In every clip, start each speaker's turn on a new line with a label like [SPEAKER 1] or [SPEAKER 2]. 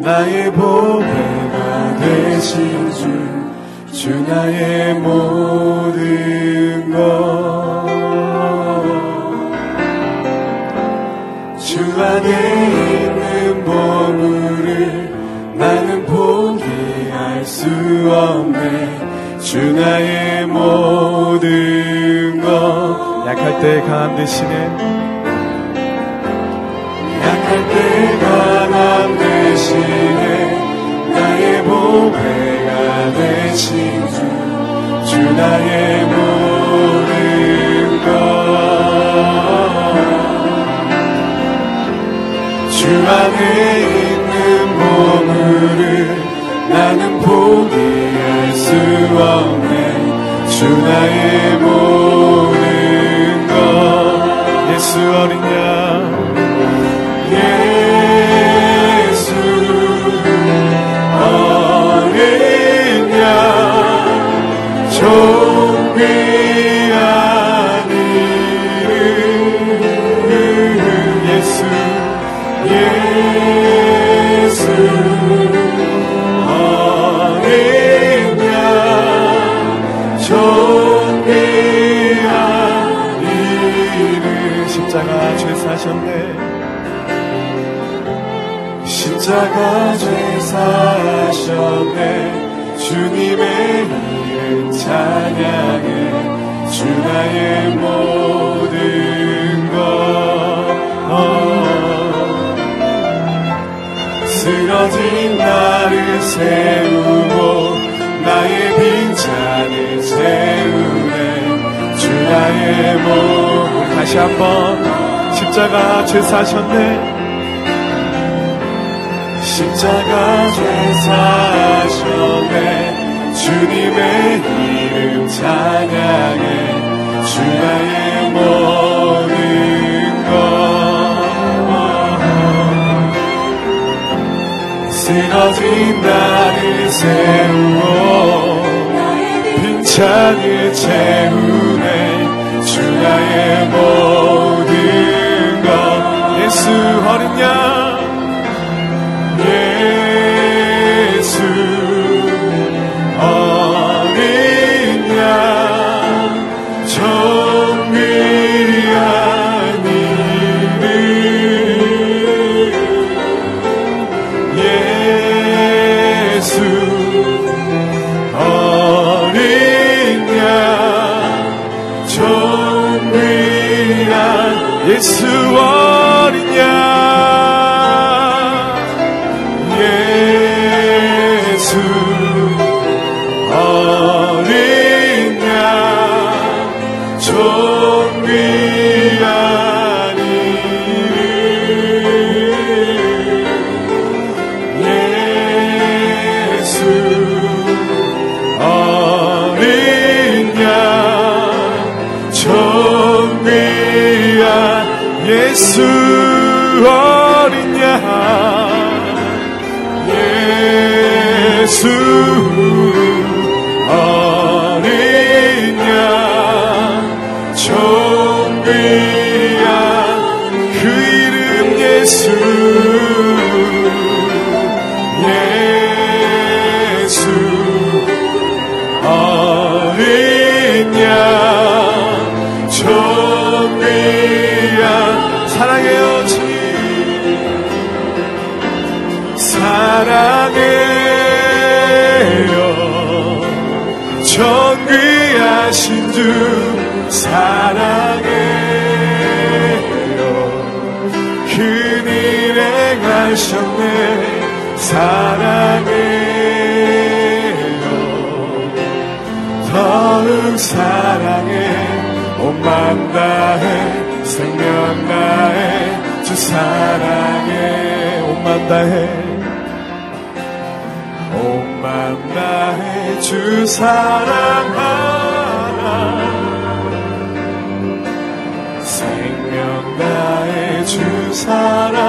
[SPEAKER 1] 나의 보배가 되신 주, 주 나의 모
[SPEAKER 2] 십자가 죄 사셨네.
[SPEAKER 1] 주님의 이름 찬양해 주 나의 모든 것. 어. 쓰러진 나를 세우고 나의 빈잔을 채우네. 주 나의 모든
[SPEAKER 2] 다시 한번 십자가 죄 사셨네
[SPEAKER 1] 십자가 죄 사셨네 주님의 이름 찬양해 주 나의 모든 것. 쓰러진 나를 세우고 빈잔을 채우네 주 나의 모든 것.
[SPEAKER 2] 예수 어린 양
[SPEAKER 1] 어린 양
[SPEAKER 2] 사랑해요.
[SPEAKER 1] 더욱 사랑해. 온맘 다해. 생명 다해. 주 사랑해. 온맘 다해. 온맘 다해. 주 사랑하라. 생명 다해. 주 사랑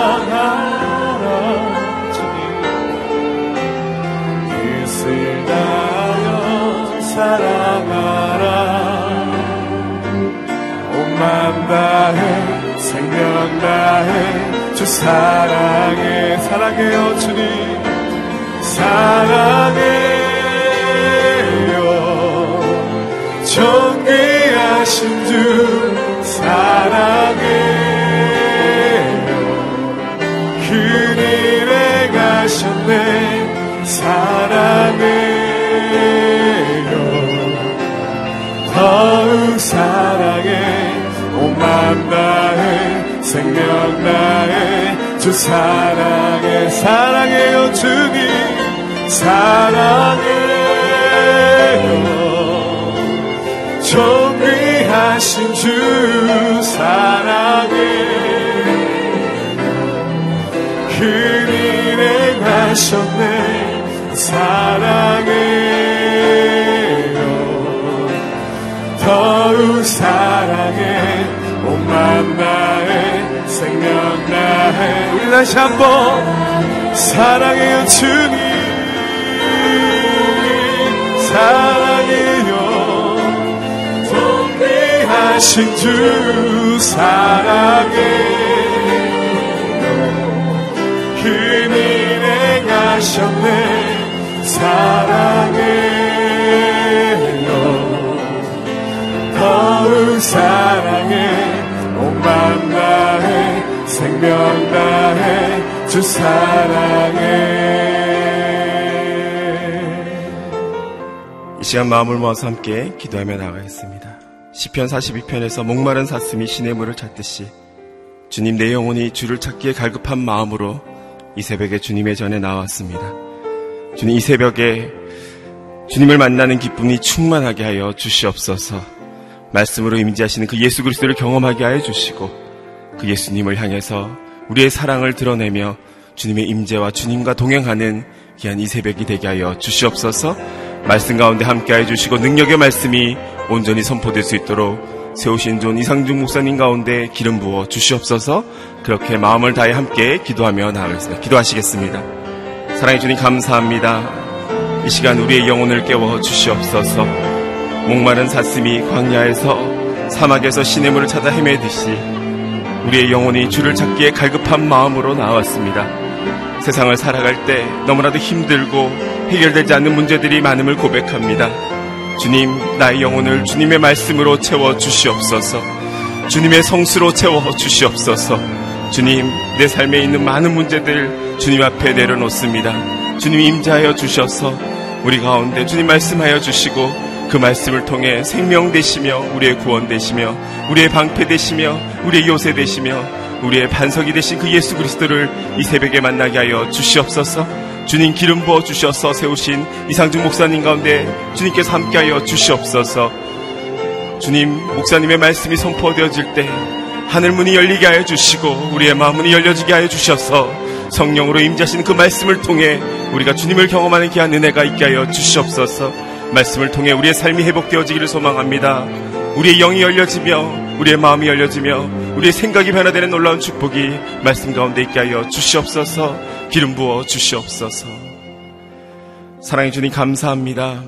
[SPEAKER 1] 다해 생명 다해 주 사랑해 사랑해요 주님. 사랑해요. 존귀하신 주 사랑해요. 그일에 가셨네. 사랑해 다해 생명 다해 주 사랑해 사랑해요 주님. 사랑해요. 존귀하신 주 사랑해 그 일에 가셨네. 사랑해요. 더욱 사랑해 다해 생명 다해 우리 다시 한번 사랑해요 주님. 사랑해요. 존귀하신 주 사랑해. 그일에 가셨네. 사랑해요. 더욱 사랑해. 온 맘 다해 생명 다해 주 사랑해
[SPEAKER 3] 이 시간 마음을 모아서 함께 기도하며 나가겠습니다. 시편 42편에서 목마른 사슴이 신의 물을 찾듯이 주님 내 영혼이 주를 찾기에 갈급한 마음으로 이 새벽에 주님의 전에 나왔습니다. 주님 이 새벽에 주님을 만나는 기쁨이 충만하게 하여 주시옵소서. 말씀으로 임재하시는 그 예수 그리스도를 경험하게 하여 주시고 그 예수님을 향해서 우리의 사랑을 드러내며 주님의 임재와 주님과 동행하는 귀한 이 새벽이 되게 하여 주시옵소서. 말씀 가운데 함께 해 주시고 능력의 말씀이 온전히 선포될 수 있도록 세우신 종 이상준 목사님 가운데 기름 부어 주시옵소서 그렇게 마음을 다해 함께 기도하며 나아가겠습니다. 기도하시겠습니다. 사랑해 주님 감사합니다. 이 시간 우리의 영혼을 깨워 주시옵소서 목마른 사슴이 광야에서 사막에서 신의 물을 찾아 헤매듯이 우리의 영혼이 주를 찾기에 갈급한 마음으로 나왔습니다. 세상을 살아갈 때 너무나도 힘들고 해결되지 않는 문제들이 많음을 고백합니다. 주님, 나의 영혼을 주님의 말씀으로 채워 주시옵소서. 주님의 성수로 채워 주시옵소서. 주님, 내 삶에 있는 많은 문제들 주님 앞에 내려놓습니다. 주님 임자하여 주셔서 우리 가운데 주님 말씀하여 주시고 그 말씀을 통해 생명 되시며 우리의 구원 되시며 우리의 방패 되시며 우리의 요새 되시며 우리의 반석이 되신 그 예수 그리스도를 이 새벽에 만나게 하여 주시옵소서. 주님 기름 부어 주셔서 세우신 이상중 목사님 가운데 주님께서 함께하여 주시옵소서. 주님 목사님의 말씀이 선포되어질 때 하늘 문이 열리게 하여 주시고 우리의 마음 문이 열려지게 하여 주셔서 성령으로 임자신 그 말씀을 통해 우리가 주님을 경험하는 귀한 은혜가 있게 하여 주시옵소서. 말씀을 통해 우리의 삶이 회복되어지기를 소망합니다. 우리의 영이 열려지며 우리의 마음이 열려지며 우리의 생각이 변화되는 놀라운 축복이 말씀 가운데 있게 하여 주시옵소서. 기름 부어 주시옵소서. 사랑해 주님 감사합니다.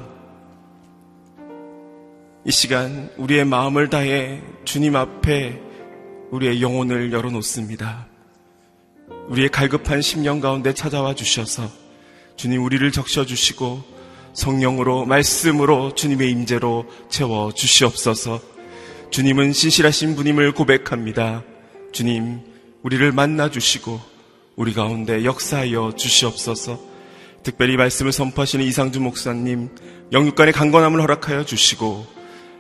[SPEAKER 3] 이 시간 우리의 마음을 다해 주님 앞에 우리의 영혼을 열어놓습니다. 우리의 갈급한 심령 가운데 찾아와 주셔서 주님 우리를 적셔 주시고 성령으로 말씀으로 주님의 임재로 채워 주시옵소서. 주님은 신실하신 분임을 고백합니다. 주님 우리를 만나 주시고 우리 가운데 역사하여 주시옵소서. 특별히 말씀을 선포하시는 이상주 목사님 영육간의 강건함을 허락하여 주시고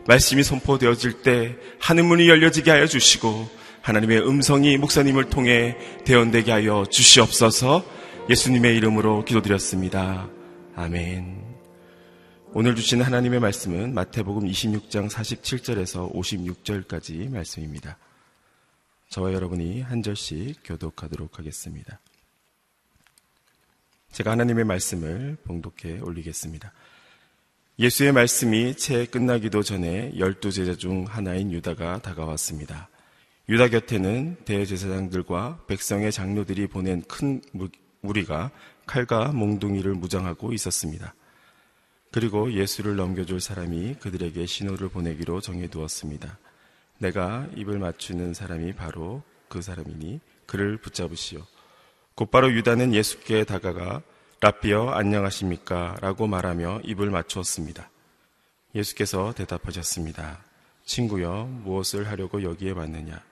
[SPEAKER 3] 말씀이 선포되어질 때 하늘 문이 열려지게 하여 주시고 하나님의 음성이 목사님을 통해 대언되게 하여 주시옵소서 예수님의 이름으로 기도드렸습니다. 아멘. 오늘 주신 하나님의 말씀은 마태복음 26장 47절에서 56절까지 말씀입니다. 저와 여러분이 한 절씩 교독하도록 하겠습니다. 제가 하나님의 말씀을 봉독해 올리겠습니다. 예수의 말씀이 채 끝나기도 전에 열두 제자 중 하나인 유다가 다가왔습니다. 유다 곁에는 대제사장들과 백성의 장로들이 보낸 큰 무리가 칼과 몽둥이를 무장하고 있었습니다. 그리고 예수를 넘겨줄 사람이 그들에게 신호를 보내기로 정해두었습니다. 내가 입을 맞추는 사람이 바로 그 사람이니 그를 붙잡으시오. 곧바로 유다는 예수께 다가가 라비어 안녕하십니까? 라고 말하며 입을 맞추었습니다. 예수께서 대답하셨습니다. 친구여, 무엇을 하려고 여기에 왔느냐?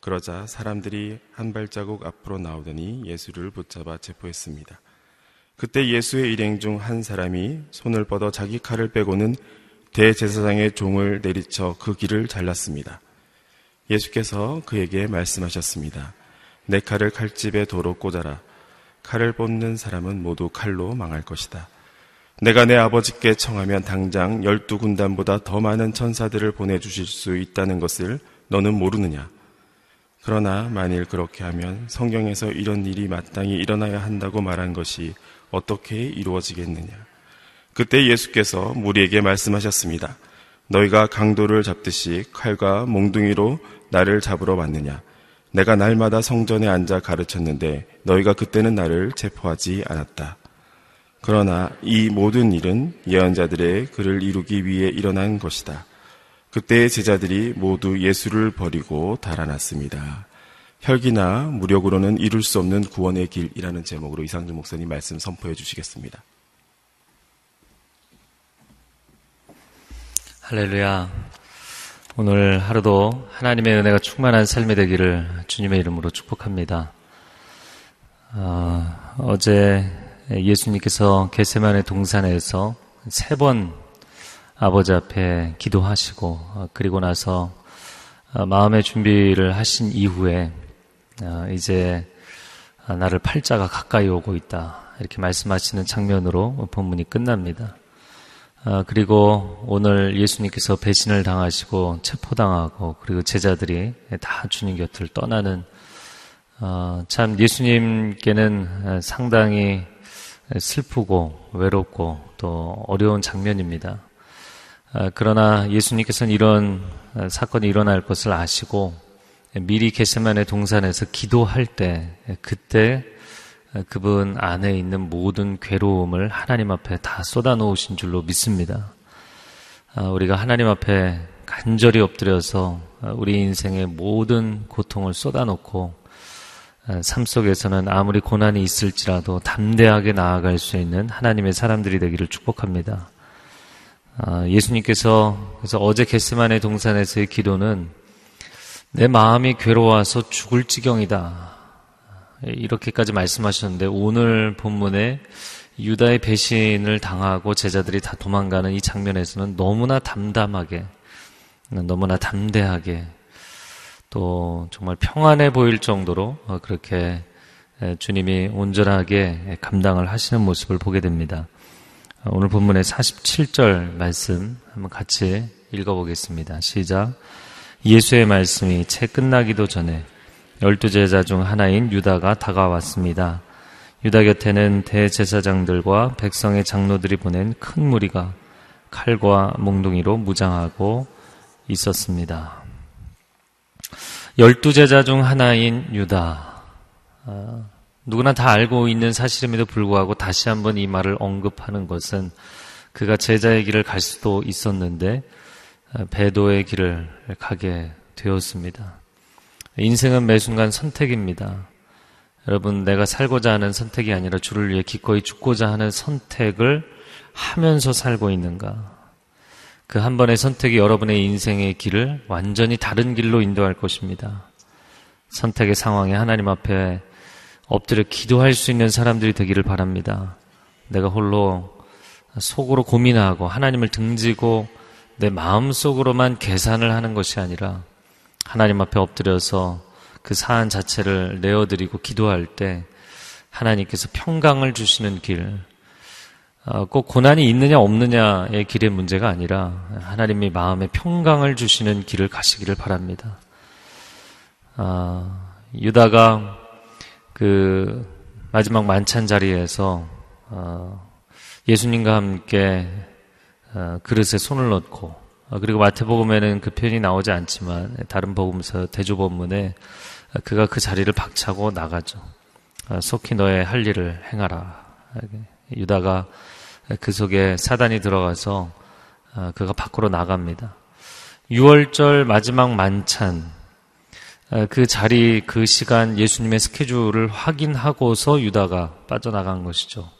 [SPEAKER 3] 그러자 사람들이 한 발자국 앞으로 나오더니 예수를 붙잡아 체포했습니다. 그때 예수의 일행 중 한 사람이 손을 뻗어 자기 칼을 빼고는 대제사장의 종을 내리쳐 그 길을 잘랐습니다. 예수께서 그에게 말씀하셨습니다. 내 칼을 칼집에 도로 꽂아라. 칼을 뽑는 사람은 모두 칼로 망할 것이다. 내가 내 아버지께 청하면 당장 열두 군단보다 더 많은 천사들을 보내주실 수 있다는 것을 너는 모르느냐? 그러나 만일 그렇게 하면 성경에서 이런 일이 마땅히 일어나야 한다고 말한 것이 어떻게 이루어지겠느냐? 그때 예수께서 무리에게 말씀하셨습니다. 너희가 강도를 잡듯이 칼과 몽둥이로 나를 잡으러 왔느냐? 내가 날마다 성전에 앉아 가르쳤는데 너희가 그때는 나를 체포하지 않았다. 그러나 이 모든 일은 예언자들의 글을 이루기 위해 일어난 것이다. 그때의 제자들이 모두 예수를 버리고 달아났습니다. 혈기나 무력으로는 이룰 수 없는 구원의 길이라는 제목으로 이상준 목사님 말씀 선포해 주시겠습니다.
[SPEAKER 4] 할렐루야. 오늘 하루도 하나님의 은혜가 충만한 삶이 되기를 주님의 이름으로 축복합니다. 어, 어제 예수님께서 겟세만의 동산에서 세 번 아버지 앞에 기도하시고 어, 그리고 나서 어, 마음의 준비를 하신 이후에 어, 이제 나를 팔자가 가까이 오고 있다 이렇게 말씀하시는 장면으로 본문이 끝납니다. 그리고 오늘 예수님께서 배신을 당하시고 체포당하고 그리고 제자들이 다 주님 곁을 떠나는 참 예수님께는 상당히 슬프고 외롭고 또 어려운 장면입니다. 아, 그러나 예수님께서는 이런 사건이 일어날 것을 아시고 미리 게세만의 동산에서 기도할 때 그때 그분 안에 있는 모든 괴로움을 하나님 앞에 다 쏟아 놓으신 줄로 믿습니다. 아, 우리가 하나님 앞에 간절히 엎드려서 우리 인생의 모든 고통을 쏟아놓고 삶 속에서는 아무리 고난이 있을지라도 담대하게 나아갈 수 있는 하나님의 사람들이 되기를 축복합니다. 아, 예수님께서 그래서 어제 게스만의 동산에서의 기도는 내 마음이 괴로워서 죽을 지경이다. 이렇게까지 말씀하셨는데 오늘 본문에 유다의 배신을 당하고 제자들이 다 도망가는 이 장면에서는 너무나 담담하게, 너무나 담대하게 또 정말 평안해 보일 정도로 어, 그렇게 주님이 온전하게 감당을 하시는 모습을 보게 됩니다. 어, 오늘 본문의 47절 말씀 한번 같이 읽어보겠습니다. 시작. 예수의 말씀이 채 끝나기도 전에 열두 제자 중 하나인 유다가 다가왔습니다. 유다 곁에는 대제사장들과 백성의 장로들이 보낸 큰 무리가 칼과 몽둥이로 무장하고 있었습니다. 열두 제자 중 하나인 유다. 아, 누구나 다 알고 있는 사실임에도 불구하고 다시 한번 이 말을 언급하는 것은 그가 제자의 길을 갈 수도 있었는데 아, 배도의 길을 가게 되었습니다. 인생은 매 순간 선택입니다. 여러분, 내가 살고자 하는 선택이 아니라 주를 위해 기꺼이 죽고자 하는 선택을 하면서 살고 있는가? 그 한 번의 선택이 여러분의 인생의 길을 완전히 다른 길로 인도할 것입니다. 선택의 상황에 하나님 앞에 엎드려 기도할 수 있는 사람들이 되기를 바랍니다. 내가 홀로 속으로 고민하고 하나님을 등지고 내 마음 속으로만 계산을 하는 것이 아니라 하나님 앞에 엎드려서 그 사안 자체를 내어드리고 기도할 때 하나님께서 평강을 주시는 길, 어, 꼭 고난이 있느냐 없느냐의 길의 문제가 아니라 하나님이 마음에 평강을 주시는 길을 가시기를 바랍니다. 아, 유다가 그 마지막 만찬 자리에서 어, 예수님과 함께 어, 그릇에 손을 넣고 그리고 마태복음에는 그 표현이 나오지 않지만 다른 복음서 대조본문에 그가 그 자리를 박차고 나가죠. 속히 너의 할 일을 행하라. 유다가 그 속에 사단이 들어가서 어, 그가 밖으로 나갑니다. 6월절 마지막 만찬, 아, 그 자리, 그 시간 예수님의 스케줄을 확인하고서 유다가 빠져나간 것이죠.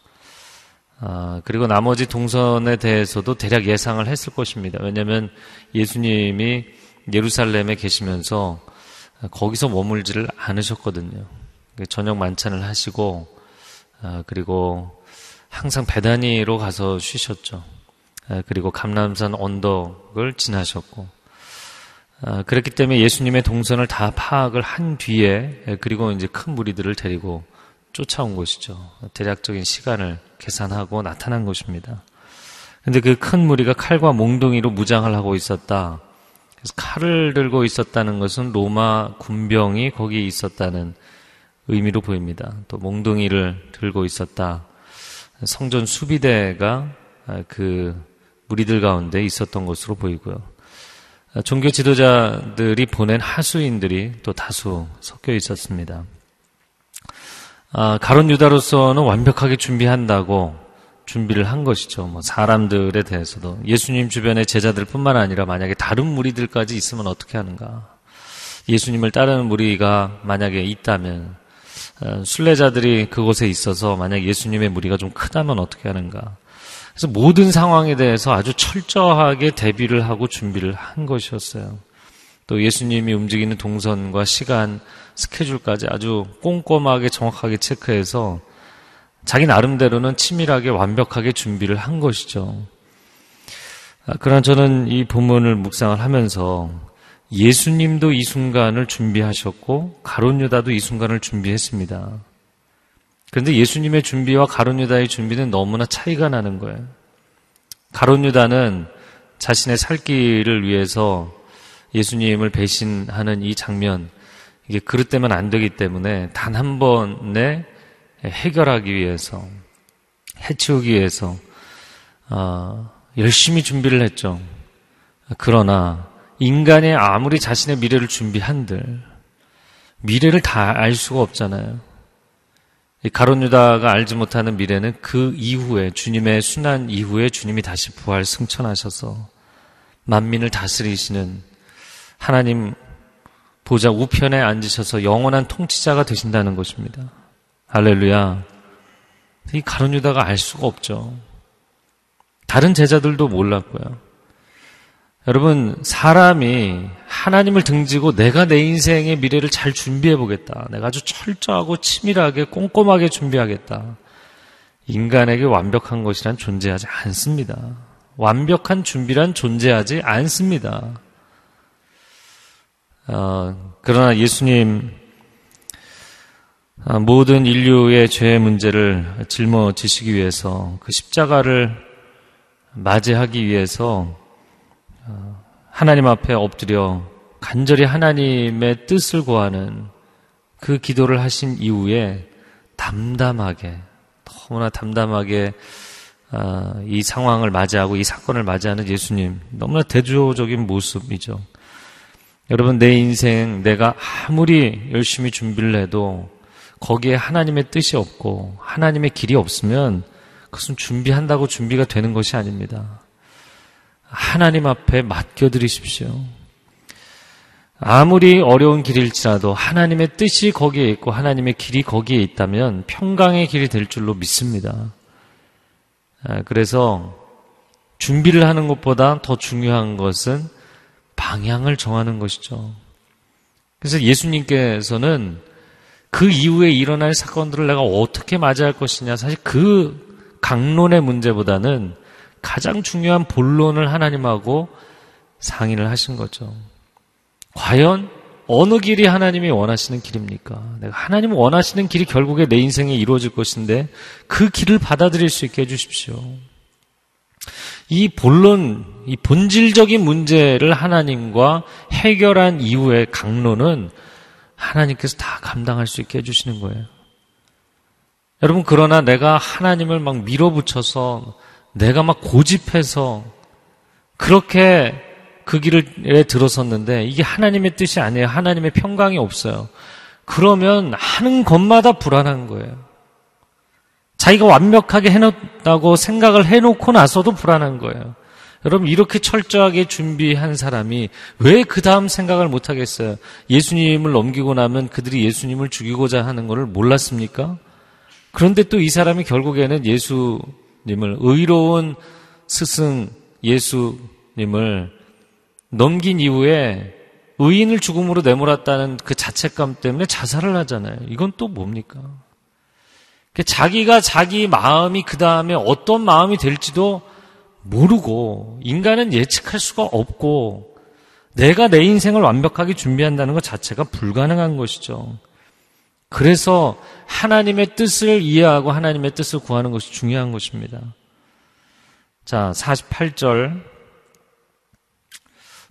[SPEAKER 4] 아, 그리고 나머지 동선에 대해서도 대략 예상을 했을 것입니다. 왜냐하면 예수님이 예루살렘에 계시면서 거기서 머물지를 않으셨거든요. 저녁 만찬을 하시고 아, 그리고 항상 배단위로 가서 쉬셨죠. 아, 그리고 감남산 언덕을 지나셨고 아, 그렇기 때문에 예수님의 동선을 다 파악을 한 뒤에 그리고 이제 큰 무리들을 데리고 쫓아온 것이죠. 대략적인 시간을 계산하고 나타난 것입니다. 근데 그 큰 무리가 칼과 몽둥이로 무장을 하고 있었다. 그래서 칼을 들고 있었다는 것은 로마 군병이 거기에 있었다는 의미로 보입니다. 또 몽둥이를 들고 있었다. 성전 수비대가 그 무리들 가운데 있었던 것으로 보이고요. 종교 지도자들이 보낸 하수인들이 또 다수 섞여 있었습니다. 아, 가론 유다로서는 완벽하게 준비한다고 준비를 한 것이죠. 뭐 사람들에 대해서도 예수님 주변의 제자들뿐만 아니라 만약에 다른 무리들까지 있으면 어떻게 하는가? 예수님을 따르는 무리가 만약에 있다면 어, 순례자들이 그곳에 있어서 만약 예수님의 무리가 좀 크다면 어떻게 하는가? 그래서 모든 상황에 대해서 아주 철저하게 대비를 하고 준비를 한 것이었어요. 또 예수님이 움직이는 동선과 시간, 스케줄까지 아주 꼼꼼하게 정확하게 체크해서 자기 나름대로는 치밀하게 완벽하게 준비를 한 것이죠. 아, 그러나 저는 이 본문을 묵상을 하면서 예수님도 이 순간을 준비하셨고 가론유다도 이 순간을 준비했습니다. 그런데 예수님의 준비와 가론유다의 준비는 너무나 차이가 나는 거예요. 가론유다는 자신의 살 길을 위해서 예수님을 배신하는 이 장면, 이게 그릇되면 안 되기 때문에 단 한 번에 해결하기 위해서, 해치우기 위해서, 어, 열심히 준비를 했죠. 그러나 인간이 아무리 자신의 미래를 준비한들 미래를 다 알 수가 없잖아요. 가론 유다가 알지 못하는 미래는 그 이후에 주님의 순환 이후에 주님이 다시 부활 승천하셔서 만민을 다스리시는 하나님 보좌 우편에 앉으셔서 영원한 통치자가 되신다는 것입니다. 할렐루야. 이 가론 유다가 알 수가 없죠. 다른 제자들도 몰랐고요. 여러분, 사람이 하나님을 등지고 내가 내 인생의 미래를 잘 준비해 보겠다. 내가 아주 철저하고 치밀하게 꼼꼼하게 준비하겠다. 인간에게 완벽한 것이란 존재하지 않습니다. 완벽한 준비란 존재하지 않습니다. 어, 그러나 예수님 어, 모든 인류의 죄의 문제를 짊어지시기 위해서 그 십자가를 맞이하기 위해서 하나님 앞에 엎드려 간절히 하나님의 뜻을 구하는 그 기도를 하신 이후에 담담하게 너무나 담담하게 아, 이 상황을 맞이하고 이 사건을 맞이하는 예수님 너무나 대조적인 모습이죠. 여러분 내 인생 내가 아무리 열심히 준비를 해도 거기에 하나님의 뜻이 없고 하나님의 길이 없으면 그것은 준비한다고 준비가 되는 것이 아닙니다. 하나님 앞에 맡겨드리십시오. 아무리 어려운 길일지라도 하나님의 뜻이 거기에 있고 하나님의 길이 거기에 있다면 평강의 길이 될 줄로 믿습니다. 아, 그래서 준비를 하는 것보다 더 중요한 것은 방향을 정하는 것이죠. 그래서 예수님께서는 그 이후에 일어날 사건들을 내가 어떻게 맞이할 것이냐 사실 그 강론의 문제보다는 가장 중요한 본론을 하나님하고 상의를 하신 거죠. 과연 어느 길이 하나님이 원하시는 길입니까? 내가 하나님 원하시는 길이 결국에 내 인생에 이루어질 것인데 그 길을 받아들일 수 있게 해주십시오. 이 본론, 이 본질적인 문제를 하나님과 해결한 이후의 강론은 하나님께서 다 감당할 수 있게 해주시는 거예요. 여러분, 그러나 내가 하나님을 막 밀어붙여서 내가 막 고집해서 그렇게 그 길에 들어섰는데 이게 하나님의 뜻이 아니에요. 하나님의 평강이 없어요. 그러면 하는 것마다 불안한 거예요. 자기가 완벽하게 해놓다고 생각을 해놓고 나서도 불안한 거예요. 여러분 이렇게 철저하게 준비한 사람이 왜 그 다음 생각을 못 하겠어요? 예수님을 넘기고 나면 그들이 예수님을 죽이고자 하는 것을 몰랐습니까? 그런데 또 이 사람이 결국에는 예수님을 의로운 스승 예수님을 넘긴 이후에 의인을 죽음으로 내몰았다는 그 자책감 때문에 자살을 하잖아요. 이건 또 뭡니까? 자기가 자기 마음이 그 다음에 어떤 마음이 될지도 모르고 인간은 예측할 수가 없고 내가 내 인생을 완벽하게 준비한다는 것 자체가 불가능한 것이죠. 그래서 하나님의 뜻을 이해하고 하나님의 뜻을 구하는 것이 중요한 것입니다. 자, 48절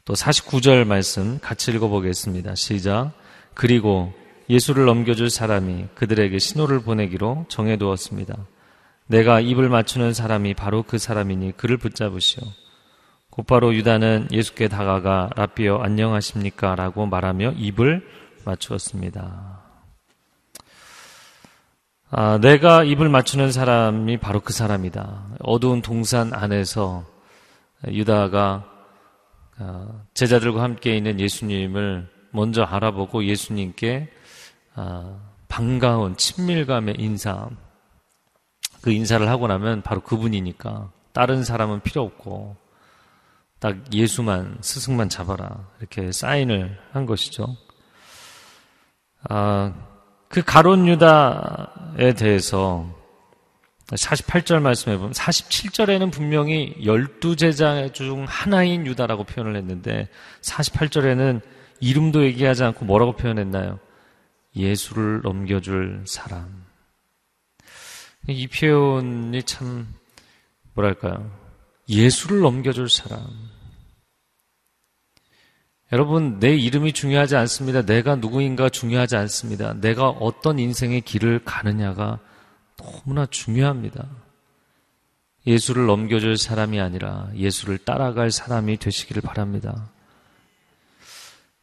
[SPEAKER 4] 또 49절 말씀 같이 읽어보겠습니다. 시작. 그리고 예수를 넘겨줄 사람이 그들에게 신호를 보내기로 정해두었습니다. 내가 입을 맞추는 사람이 바로 그 사람이니 그를 붙잡으시오. 곧바로 유다는 예수께 다가가 라비어 안녕하십니까? 라고 말하며 입을 맞추었습니다. 아, 내가 입을 맞추는 사람이 바로 그 사람이다. 어두운 동산 안에서 유다가 아, 제자들과 함께 있는 예수님을 먼저 알아보고 예수님께 아, 반가운 친밀감의 인사, 그 인사를 하고 나면 바로 그분이니까 다른 사람은 필요 없고 딱 예수만 스승만 잡아라 이렇게 사인을 한 것이죠. 아, 그 가론 유다에 대해서 48절 말씀해 보면 47절에는 분명히 12제자 중 하나인 유다라고 표현을 했는데 48절에는 이름도 얘기하지 않고 뭐라고 표현했나요? 예수를 넘겨줄 사람. 이 표현이 참 뭐랄까요? 예수를 넘겨줄 사람. 여러분, 내 이름이 중요하지 않습니다. 내가 누구인가 중요하지 않습니다. 내가 어떤 인생의 길을 가느냐가 너무나 중요합니다. 예수를 넘겨줄 사람이 아니라 예수를 따라갈 사람이 되시기를 바랍니다.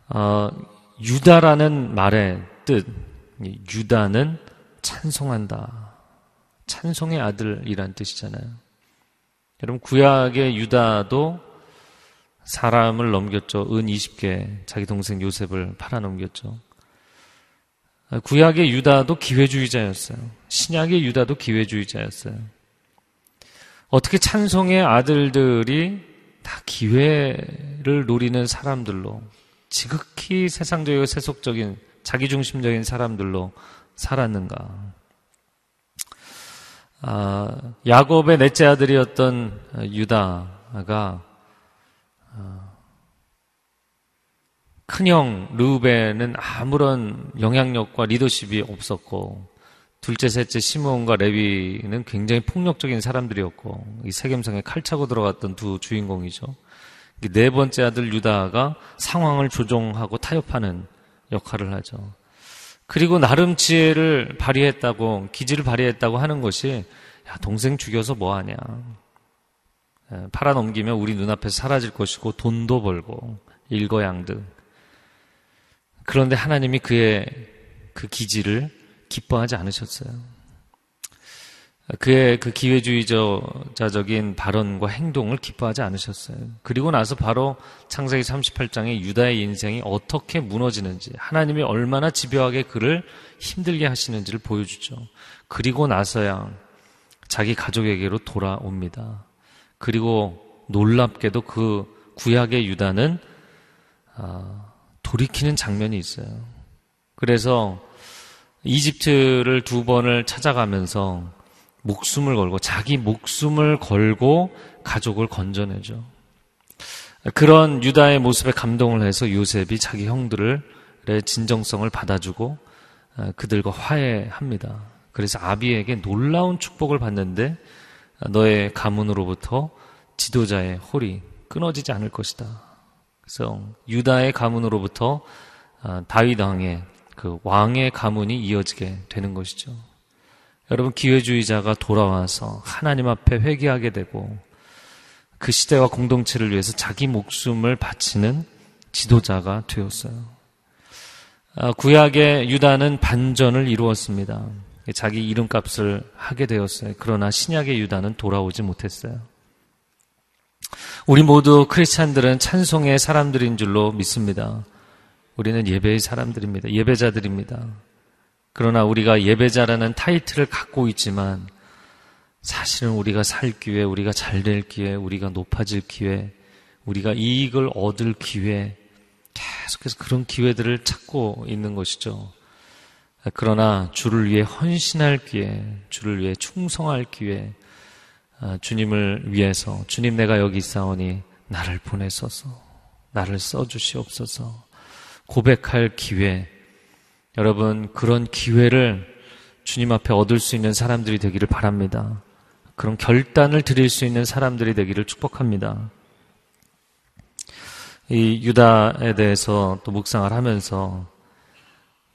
[SPEAKER 4] 어, 유다라는 말의 뜻, 유다는 찬송한다. 찬송의 아들이란 뜻이잖아요. 여러분 구약의 유다도 사람을 넘겼죠. 은 20개 자기 동생 요셉을 팔아 넘겼죠. 구약의 유다도 기회주의자였어요. 신약의 유다도 기회주의자였어요. 어떻게 찬송의 아들들이 다 기회를 노리는 사람들로 지극히 세상적이고 세속적인 자기중심적인 사람들로 살았는가? 아, 야곱의 넷째 아들이었던 유다가 아, 큰형 르우벤은 아무런 영향력과 리더십이 없었고 둘째, 셋째 시므온과 레위는 굉장히 폭력적인 사람들이었고 이 세겜성에 칼 차고 들어갔던 두 주인공이죠. 네 번째 아들 유다가 상황을 조종하고 타협하는 역할을 하죠. 그리고 나름 지혜를 발휘했다고, 기지를 발휘했다고 하는 것이, 야, 동생 죽여서 뭐 하냐. 예, 팔아넘기면 우리 눈앞에서 사라질 것이고, 돈도 벌고, 일거양득. 그런데 하나님이 그의 그 기지를 기뻐하지 않으셨어요. 그의 그 기회주의자적인 발언과 행동을 기뻐하지 않으셨어요. 그리고 나서 바로 창세기 38장에 유다의 인생이 어떻게 무너지는지, 하나님이 얼마나 집요하게 그를 힘들게 하시는지를 보여주죠. 그리고 나서야 자기 가족에게로 돌아옵니다. 그리고 놀랍게도 그 구약의 유다는 아, 돌이키는 장면이 있어요. 그래서 이집트를 두 번을 찾아가면서 목숨을 걸고 자기 목숨을 걸고 가족을 건져내죠. 그런 유다의 모습에 감동을 해서 요셉이 자기 형들의 진정성을 받아주고 어, 그들과 화해합니다. 그래서 아비에게 놀라운 축복을 받는데 너의 가문으로부터 지도자의 홀이 끊어지지 않을 것이다. 그래서 유다의 가문으로부터 어, 다윗 왕의 그 왕의 가문이 이어지게 되는 것이죠. 여러분 기회주의자가 돌아와서 하나님 앞에 회개하게 되고 그 시대와 공동체를 위해서 자기 목숨을 바치는 지도자가 되었어요. 아, 구약의 유다는 반전을 이루었습니다. 자기 이름값을 하게 되었어요. 그러나 신약의 유다는 돌아오지 못했어요. 우리 모두 크리스찬들은 찬송의 사람들인 줄로 믿습니다. 우리는 예배의 사람들입니다. 예배자들입니다. 그러나 우리가 예배자라는 타이틀을 갖고 있지만 사실은 우리가 살 기회, 우리가 잘 될 기회, 우리가 높아질 기회, 우리가 이익을 얻을 기회, 계속해서 그런 기회들을 찾고 있는 것이죠. 그러나 주를 위해 헌신할 기회, 주를 위해 충성할 기회, 아, 주님을 위해서 주님 내가 여기 있사오니 나를 보내소서, 나를 써주시옵소서, 고백할 기회, 여러분 그런 기회를 주님 앞에 얻을 수 있는 사람들이 되기를 바랍니다. 그런 결단을 드릴 수 있는 사람들이 되기를 축복합니다. 이 유다에 대해서 또 묵상을 하면서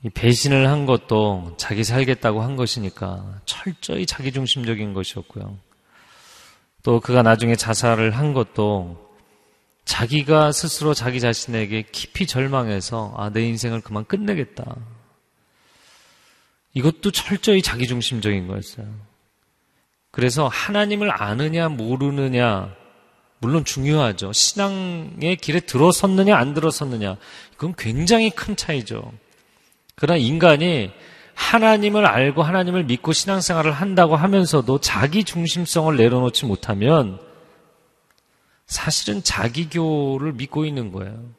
[SPEAKER 4] 이 배신을 한 것도 자기 살겠다고 한 것이니까 철저히 자기중심적인 것이었고요. 또 그가 나중에 자살을 한 것도 자기가 스스로 자기 자신에게 깊이 절망해서 아, 내 인생을 그만 끝내겠다. 이것도 철저히 자기중심적인 거였어요. 그래서 하나님을 아느냐 모르느냐 물론 중요하죠. 신앙의 길에 들어섰느냐 안 들어섰느냐 그건 굉장히 큰 차이죠. 그러나 인간이 하나님을 알고 하나님을 믿고 신앙생활을 한다고 하면서도 자기 중심성을 내려놓지 못하면 사실은 자기교를 믿고 있는 거예요.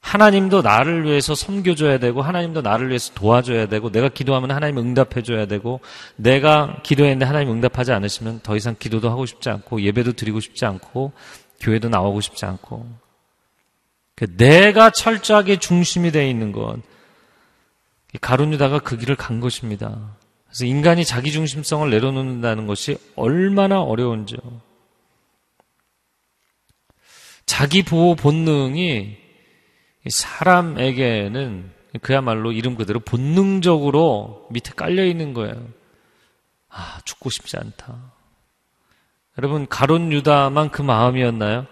[SPEAKER 4] 하나님도 나를 위해서 섬겨줘야 되고, 하나님도 나를 위해서 도와줘야 되고, 내가 기도하면 하나님 응답해줘야 되고, 내가 기도했는데 하나님 응답하지 않으시면 더 이상 기도도 하고 싶지 않고, 예배도 드리고 싶지 않고, 교회도 나오고 싶지 않고. 그 내가 철저하게 중심이 되어 있는 것. 가룟유다가 그 길을 간 것입니다. 그래서 인간이 자기 중심성을 내려놓는다는 것이 얼마나 어려운지요. 자기 보호 본능이 사람에게는 그야말로 이름 그대로 본능적으로 밑에 깔려 있는 거예요. 아, 죽고 싶지 않다. 여러분, 가론 유다만 그 마음이었나요?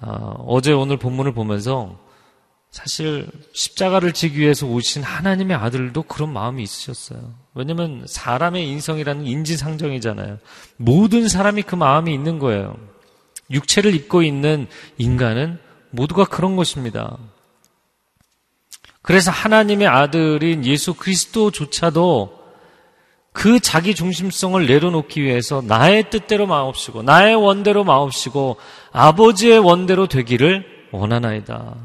[SPEAKER 4] 아, 어제 오늘 본문을 보면서 사실 십자가를 지기 위해서 오신 하나님의 아들도 그런 마음이 있으셨어요. 왜냐면 사람의 인성이라는 인지상정이잖아요. 모든 사람이 그 마음이 있는 거예요. 육체를 입고 있는 인간은 모두가 그런 것입니다. 그래서 하나님의 아들인 예수 그리스도조차도 그 자기 중심성을 내려놓기 위해서 나의 뜻대로 마옵시고 나의 원대로 마옵시고 아버지의 원대로 되기를 원하나이다.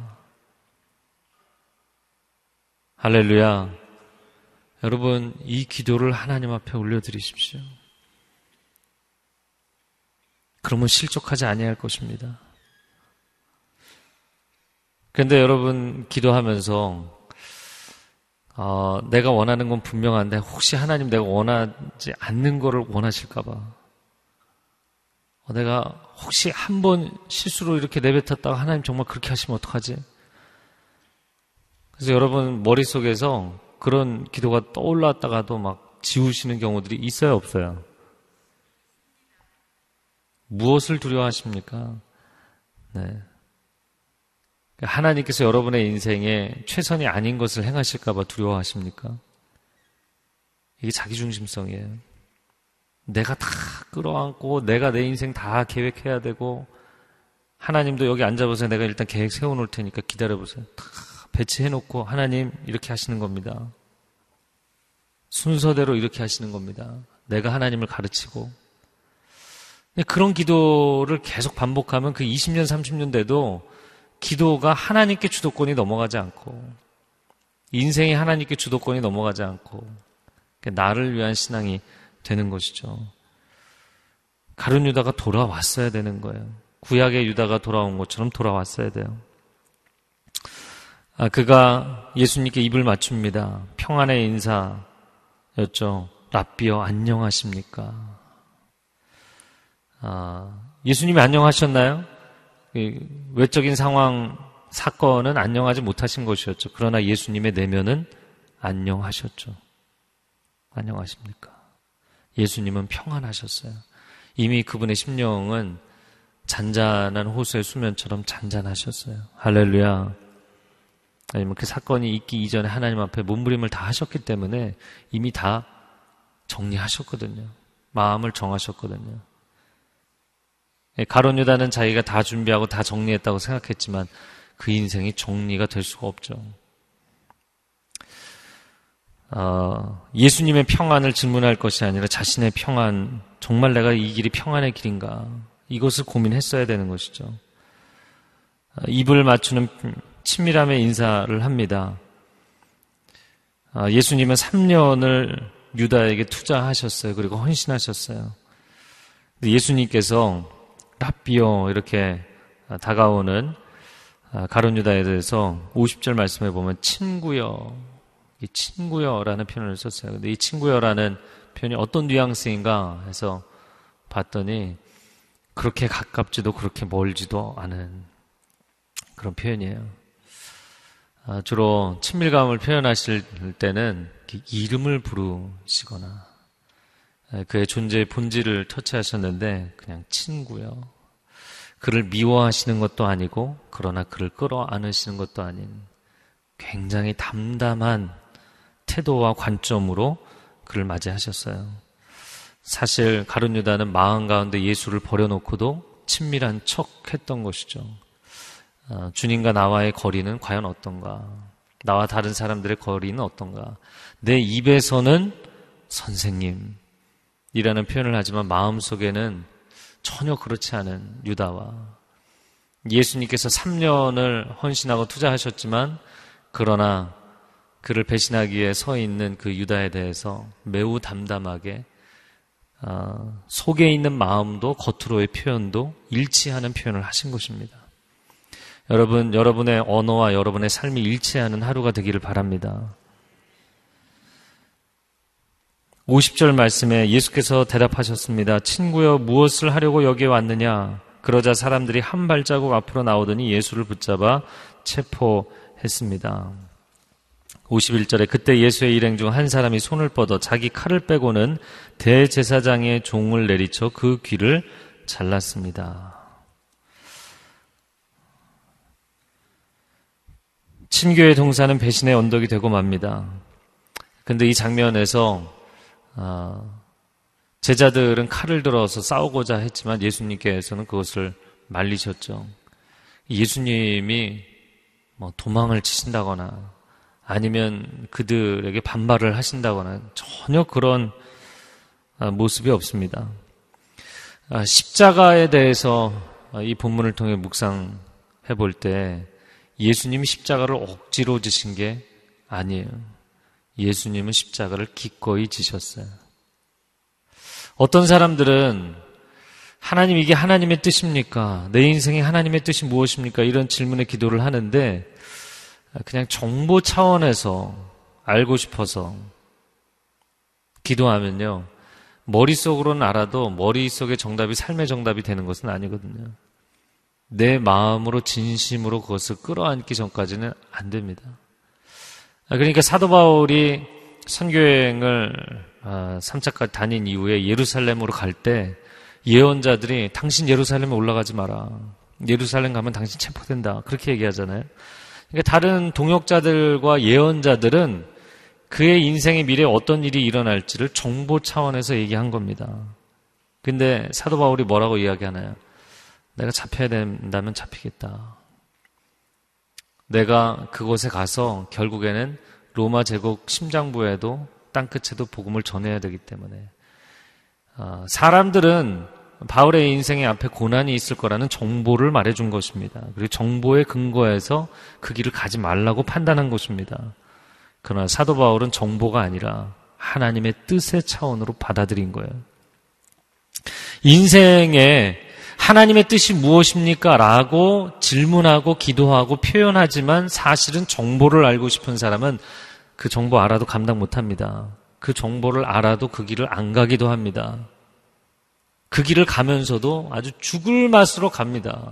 [SPEAKER 4] 할렐루야. 여러분, 이 기도를 하나님 앞에 올려드리십시오. 그러면 실족하지 아니할 것입니다. 근데 여러분 기도하면서 어, 내가 원하는 건 분명한데 혹시 하나님 내가 원하지 않는 거를 원하실까봐 어, 내가 혹시 한 번 실수로 이렇게 내뱉었다가 하나님 정말 그렇게 하시면 어떡하지? 그래서 여러분 머릿속에서 그런 기도가 떠올랐다가도 막 지우시는 경우들이 있어요 없어요? 무엇을 두려워하십니까? 네. 하나님께서 여러분의 인생에 최선이 아닌 것을 행하실까봐 두려워하십니까? 이게 자기중심성이에요. 내가 다 끌어안고 내가 내 인생 다 계획해야 되고 하나님도 여기 앉아보세요. 내가 일단 계획 세워놓을 테니까 기다려보세요. 다 배치해놓고 하나님 이렇게 하시는 겁니다. 순서대로 이렇게 하시는 겁니다. 내가 하나님을 가르치고 그런 기도를 계속 반복하면 그 20년, 30년 돼도 기도가 하나님께 주도권이 넘어가지 않고 인생이 하나님께 주도권이 넘어가지 않고 나를 위한 신앙이 되는 것이죠. 가룟 유다가 돌아왔어야 되는 거예요. 구약의 유다가 돌아온 것처럼 돌아왔어야 돼요. 아, 그가 예수님께 입을 맞춥니다. 평안의 인사였죠. 랍비어 안녕하십니까? 아, 예수님이 안녕하셨나요? 외적인 상황, 사건은 안녕하지 못하신 것이었죠. 그러나 예수님의 내면은 안녕하셨죠. 안녕하십니까? 예수님은 평안하셨어요. 이미 그분의 심령은 잔잔한 호수의 수면처럼 잔잔하셨어요. 할렐루야. 아니면 그 사건이 있기 이전에 하나님 앞에 몸부림을 다 하셨기 때문에 이미 다 정리하셨거든요. 마음을 정하셨거든요. 예, 가론 유다는 자기가 다 준비하고 다 정리했다고 생각했지만 그 인생이 정리가 될 수가 없죠. 어, 예수님의 평안을 질문할 것이 아니라 자신의 평안, 정말 내가 이 길이 평안의 길인가? 이것을 고민했어야 되는 것이죠. 어, 입을 맞추는 친밀함의 인사를 합니다. 어, 예수님은 3년을 유다에게 투자하셨어요. 그리고 헌신하셨어요. 예수님께서 랍비어 이렇게 다가오는 가론 유다에 대해서 50절 말씀에 보면 친구여 이 친구여라는 표현을 썼어요. 근데 이 친구여라는 표현이 어떤 뉘앙스인가 해서 봤더니 그렇게 가깝지도 그렇게 멀지도 않은 그런 표현이에요. 아, 주로 친밀감을 표현하실 때는 이름을 부르시거나 그의 존재의 본질을 터치하셨는데 그냥 친구요. 그를 미워하시는 것도 아니고 그러나 그를 끌어안으시는 것도 아닌 굉장히 담담한 태도와 관점으로 그를 맞이하셨어요. 사실 가룟 유다는 마음 가운데 예수를 버려놓고도 친밀한 척 했던 것이죠. 어, 주님과 나와의 거리는 과연 어떤가? 나와 다른 사람들의 거리는 어떤가? 내 입에서는 선생님 이라는 표현을 하지만 마음속에는 전혀 그렇지 않은 유다와 예수님께서 3년을 헌신하고 투자하셨지만 그러나 그를 배신하기 위해 서 있는 그 유다에 대해서 매우 담담하게 어, 속에 있는 마음도 겉으로의 표현도 일치하는 표현을 하신 것입니다. 여러분, 여러분의 언어와 여러분의 삶이 일치하는 하루가 되기를 바랍니다. 50절 말씀에 예수께서 대답하셨습니다. 친구여, 무엇을 하려고 여기에 왔느냐? 그러자 사람들이 한 발자국 앞으로 나오더니 예수를 붙잡아 체포했습니다. 51절에 그때 예수의 일행 중 한 사람이 손을 뻗어 자기 칼을 빼고는 대제사장의 종을 내리쳐 그 귀를 잘랐습니다. 친교의 동사는 배신의 언덕이 되고 맙니다. 근데 이 장면에서 어, 제자들은 칼을 들어서 싸우고자 했지만 예수님께서는 그것을 말리셨죠. 예수님이 뭐 도망을 치신다거나 아니면 그들에게 반발을 하신다거나 전혀 그런 아, 모습이 없습니다. 아, 십자가에 대해서 이 본문을 통해 묵상해 볼 때 예수님이 십자가를 억지로 지신 게 아니에요. 예수님은 십자가를 기꺼이 지셨어요. 어떤 사람들은 하나님 이게 하나님의 뜻입니까? 내 인생의 하나님의 뜻이 무엇입니까? 이런 질문에 기도를 하는데 그냥 정보 차원에서 알고 싶어서 기도하면요. 머릿속으로는 알아도 머릿속의 정답이 삶의 정답이 되는 것은 아니거든요. 내 마음으로 진심으로 그것을 끌어안기 전까지는 안 됩니다. 아, 그러니까 사도 바울이 선교여행을 3차까지 아, 다닌 이후에 예루살렘으로 갈 때 예언자들이 당신 예루살렘에 올라가지 마라. 예루살렘 가면 당신 체포된다. 그렇게 얘기하잖아요. 그러니까 다른 동역자들과 예언자들은 그의 인생의 미래에 어떤 일이 일어날지를 정보 차원에서 얘기한 겁니다. 근데 사도 바울이 뭐라고 이야기하나요? 내가 잡혀야 된다면 잡히겠다. 내가 그곳에 가서 결국에는 로마 제국 심장부에도 땅끝에도 복음을 전해야 되기 때문에 어, 사람들은 바울의 인생의 앞에 고난이 있을 거라는 정보를 말해준 것입니다. 그리고 정보에 근거해서 그 길을 가지 말라고 판단한 것입니다. 그러나 사도 바울은 정보가 아니라 하나님의 뜻의 차원으로 받아들인 거예요. 인생에 하나님의 뜻이 무엇입니까? 라고 질문하고 기도하고 표현하지만 사실은 정보를 알고 싶은 사람은 그 정보 알아도 감당 못 합니다. 그 정보를 알아도 그 길을 안 가기도 합니다. 그 길을 가면서도 아주 죽을 맛으로 갑니다.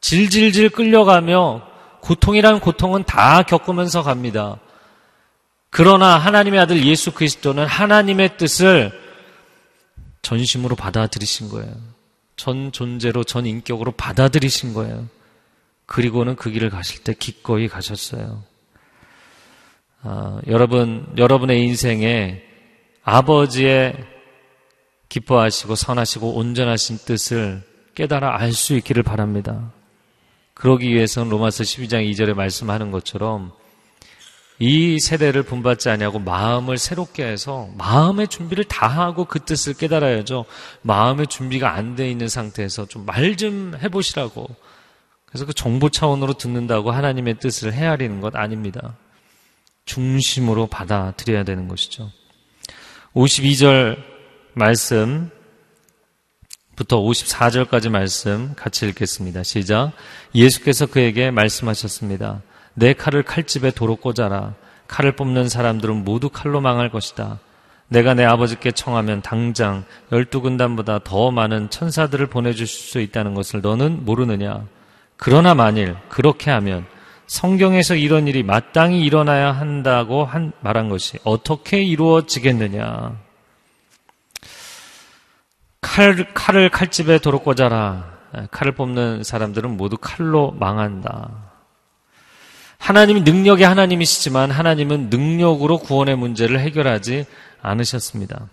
[SPEAKER 4] 질질질 끌려가며 고통이란 고통은 다 겪으면서 갑니다. 그러나 하나님의 아들 예수 그리스도는 하나님의 뜻을 전심으로 받아들이신 거예요. 전 존재로, 전 인격으로 받아들이신 거예요. 그리고는 그 길을 가실 때 기꺼이 가셨어요. 아, 여러분, 여러분의 인생에 아버지의 기뻐하시고 선하시고 온전하신 뜻을 깨달아 알 수 있기를 바랍니다. 그러기 위해서는 로마서 12장 2절에 말씀하는 것처럼 이 세대를 본받지 아니하고 마음을 새롭게 해서 마음의 준비를 다 하고 그 뜻을 깨달아야죠. 마음의 준비가 안 돼 있는 상태에서 좀말좀 해보시라고. 그래서 그 정보 차원으로 듣는다고 하나님의 뜻을 헤아리는 것 아닙니다. 중심으로 받아들여야 되는 것이죠. 52절 말씀 부터 54절까지 말씀 같이 읽겠습니다. 시작. 예수께서 그에게 말씀하셨습니다. 내 칼을 칼집에 도로 꽂아라. 칼을 뽑는 사람들은 모두 칼로 망할 것이다. 내가 내 아버지께 청하면 당장 열두 군단보다 더 많은 천사들을 보내주실 수 있다는 것을 너는 모르느냐? 그러나 만일 그렇게 하면 성경에서 이런 일이 마땅히 일어나야 한다고 한, 말한 것이 어떻게 이루어지겠느냐? 칼, 칼을 칼집에 도로 꽂아라. 칼을 뽑는 사람들은 모두 칼로 망한다. 하나님이 능력의 하나님이시지만 하나님은 능력으로 구원의 문제를 해결하지 않으셨습니다.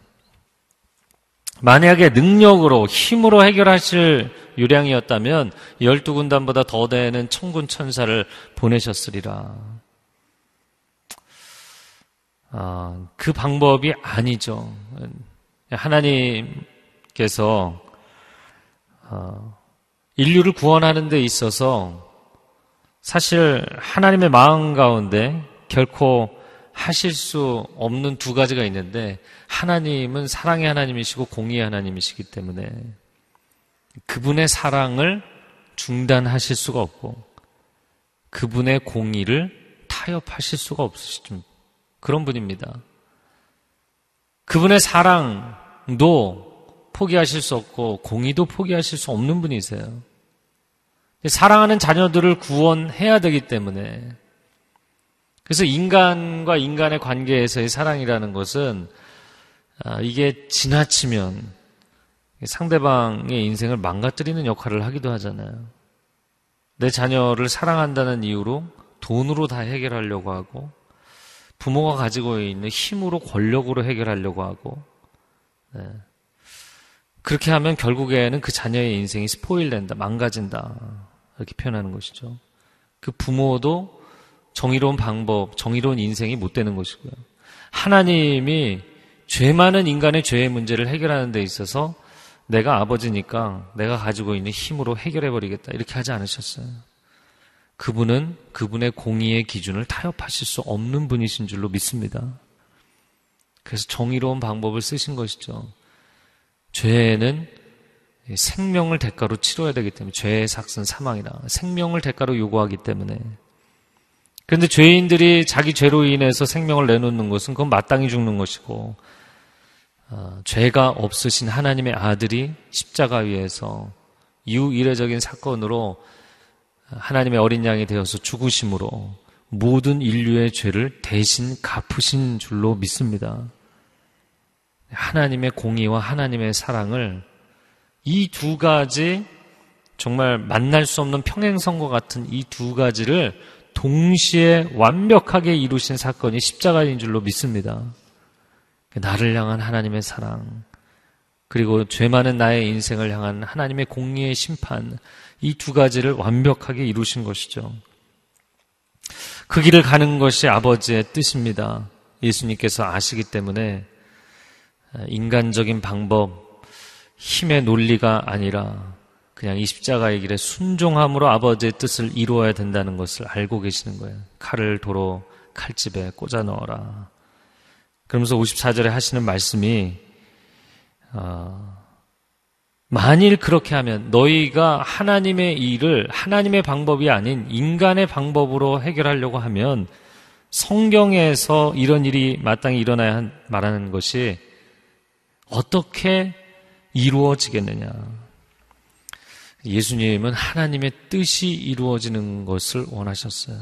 [SPEAKER 4] 만약에 능력으로 힘으로 해결하실 유량이었다면 열두 군단보다 더 되는 천군 천사를 보내셨으리라. 아, 그 방법이 아니죠. 하나님 께서 어, 인류를 구원하는 데 있어서 사실 하나님의 마음 가운데 결코 하실 수 없는 두 가지가 있는데 하나님은 사랑의 하나님이시고 공의의 하나님이시기 때문에 그분의 사랑을 중단하실 수가 없고 그분의 공의를 타협하실 수가 없으시죠. 그런 분입니다. 그분의 사랑도 포기하실 수 없고 공의도 포기하실 수 없는 분이세요. 사랑하는 자녀들을 구원해야 되기 때문에 그래서 인간과 인간의 관계에서의 사랑이라는 것은 아, 이게 지나치면 상대방의 인생을 망가뜨리는 역할을 하기도 하잖아요. 내 자녀를 사랑한다는 이유로 돈으로 다 해결하려고 하고 부모가 가지고 있는 힘으로 권력으로 해결하려고 하고 네. 그렇게 하면 결국에는 그 자녀의 인생이 스포일된다, 망가진다. 이렇게 표현하는 것이죠. 그 부모도 정의로운 방법, 정의로운 인생이 못 되는 것이고요. 하나님이 죄 많은 인간의 죄의 문제를 해결하는 데 있어서 내가 아버지니까 내가 가지고 있는 힘으로 해결해 버리겠다. 이렇게 하지 않으셨어요. 그분은 그분의 공의의 기준을 타협하실 수 없는 분이신 줄로 믿습니다. 그래서 정의로운 방법을 쓰신 것이죠. 죄는 생명을 대가로 치러야 되기 때문에 죄의 삭은 사망이다. 생명을 대가로 요구하기 때문에. 그런데 죄인들이 자기 죄로 인해서 생명을 내놓는 것은 그건 마땅히 죽는 것이고 어, 죄가 없으신 하나님의 아들이 십자가 위에서 유일회적인 사건으로 하나님의 어린 양이 되어서 죽으심으로 모든 인류의 죄를 대신 갚으신 줄로 믿습니다. 하나님의 공의와 하나님의 사랑을 이 두 가지 정말 만날 수 없는 평행선과 같은 이 두 가지를 동시에 완벽하게 이루신 사건이 십자가인 줄로 믿습니다. 나를 향한 하나님의 사랑, 그리고 죄 많은 나의 인생을 향한 하나님의 공의의 심판, 이 두 가지를 완벽하게 이루신 것이죠. 그 길을 가는 것이 아버지의 뜻입니다. 예수님께서 아시기 때문에 인간적인 방법, 힘의 논리가 아니라 그냥 이 십자가의 길에 순종함으로 아버지의 뜻을 이루어야 된다는 것을 알고 계시는 거예요. 칼을 도로 칼집에 꽂아 넣어라. 그러면서 54절에 하시는 말씀이 어, 만일 그렇게 하면 너희가 하나님의 일을 하나님의 방법이 아닌 인간의 방법으로 해결하려고 하면 성경에서 이런 일이 마땅히 일어나야 말하는 것이 어떻게 이루어지겠느냐. 예수님은 하나님의 뜻이 이루어지는 것을 원하셨어요.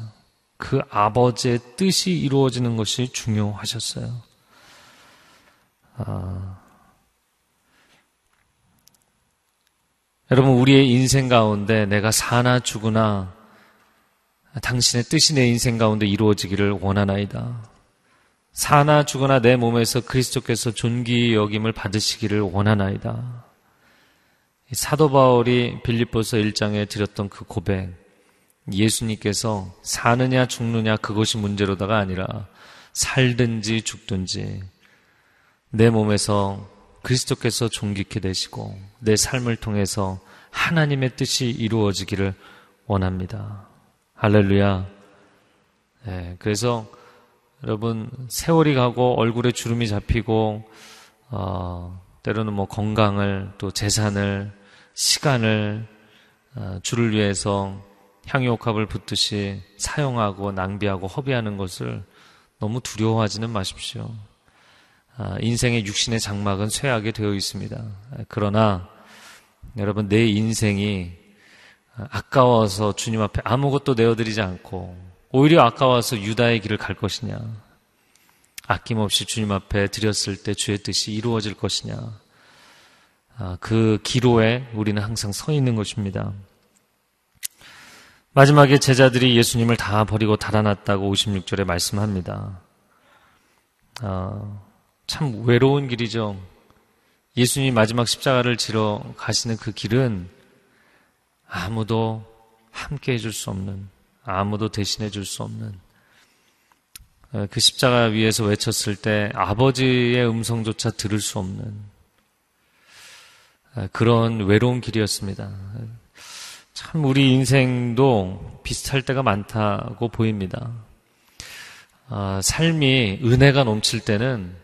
[SPEAKER 4] 그 아버지의 뜻이 이루어지는 것이 중요하셨어요. 아, 여러분, 우리의 인생 가운데 내가 사나 죽으나 당신의 뜻이 내 인생 가운데 이루어지기를 원하나이다. 사나 죽으나 내 몸에서 그리스도께서 존귀 여김을 받으시기를 원하나이다. 사도 바울이 빌립보서 1장에 드렸던 그 고백, 예수님께서 사느냐 죽느냐 그것이 문제로다가 아니라 살든지 죽든지 내 몸에서 그리스도께서 존귀케 되시고 내 삶을 통해서 하나님의 뜻이 이루어지기를 원합니다. 할렐루야. 네, 그래서 여러분 세월이 가고 얼굴에 주름이 잡히고 어, 때로는 뭐 건강을 또 재산을 시간을 어, 주를 위해서 향유옥합을 붙듯이 사용하고 낭비하고 허비하는 것을 너무 두려워하지는 마십시오. 아, 인생의 육신의 장막은 쇠하게 되어 있습니다. 그러나 여러분 내 인생이 아까워서 주님 앞에 아무것도 내어드리지 않고 오히려 아까워서 유다의 길을 갈 것이냐 아낌없이 주님 앞에 드렸을 때 주의 뜻이 이루어질 것이냐 아, 그 기로에 우리는 항상 서 있는 것입니다. 마지막에 제자들이 예수님을 다 버리고 달아났다고 56절에 말씀합니다. 어, 참 외로운 길이죠. 예수님이 마지막 십자가를 지러 가시는 그 길은 아무도 함께 해줄 수 없는, 아무도 대신해 줄 수 없는, 어, 그 십자가 위에서 외쳤을 때 아버지의 음성조차 들을 수 없는 어, 그런 외로운 길이었습니다. 참 우리 인생도 비슷할 때가 많다고 보입니다. 어, 삶이 은혜가 넘칠 때는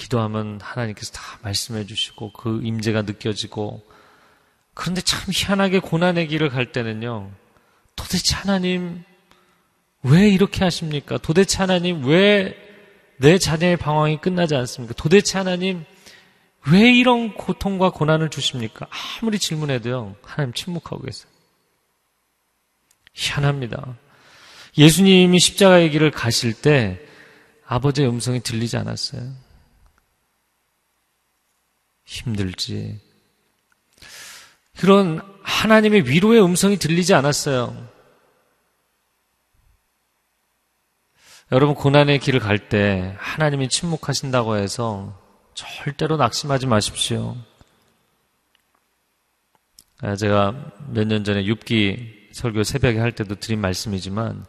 [SPEAKER 4] 기도하면 하나님께서 다 말씀해 주시고 그 임재가 느껴지고 그런데 참 희한하게 고난의 길을 갈 때는요. 도대체 하나님 왜 이렇게 하십니까? 도대체 하나님 왜 내 자녀의 방황이 끝나지 않습니까? 도대체 하나님 왜 이런 고통과 고난을 주십니까? 아무리 질문해도요. 하나님 침묵하고 계세요. 희한합니다. 예수님이 십자가의 길을 가실 때 아버지의 음성이 들리지 않았어요. 힘들지. 그런 하나님의 위로의 음성이 들리지 않았어요. 여러분, 고난의 길을 갈 때 하나님이 침묵하신다고 해서 절대로 낙심하지 마십시오. 아, 제가 몇 년 전에 6기 설교 새벽에 할 때도 드린 말씀이지만,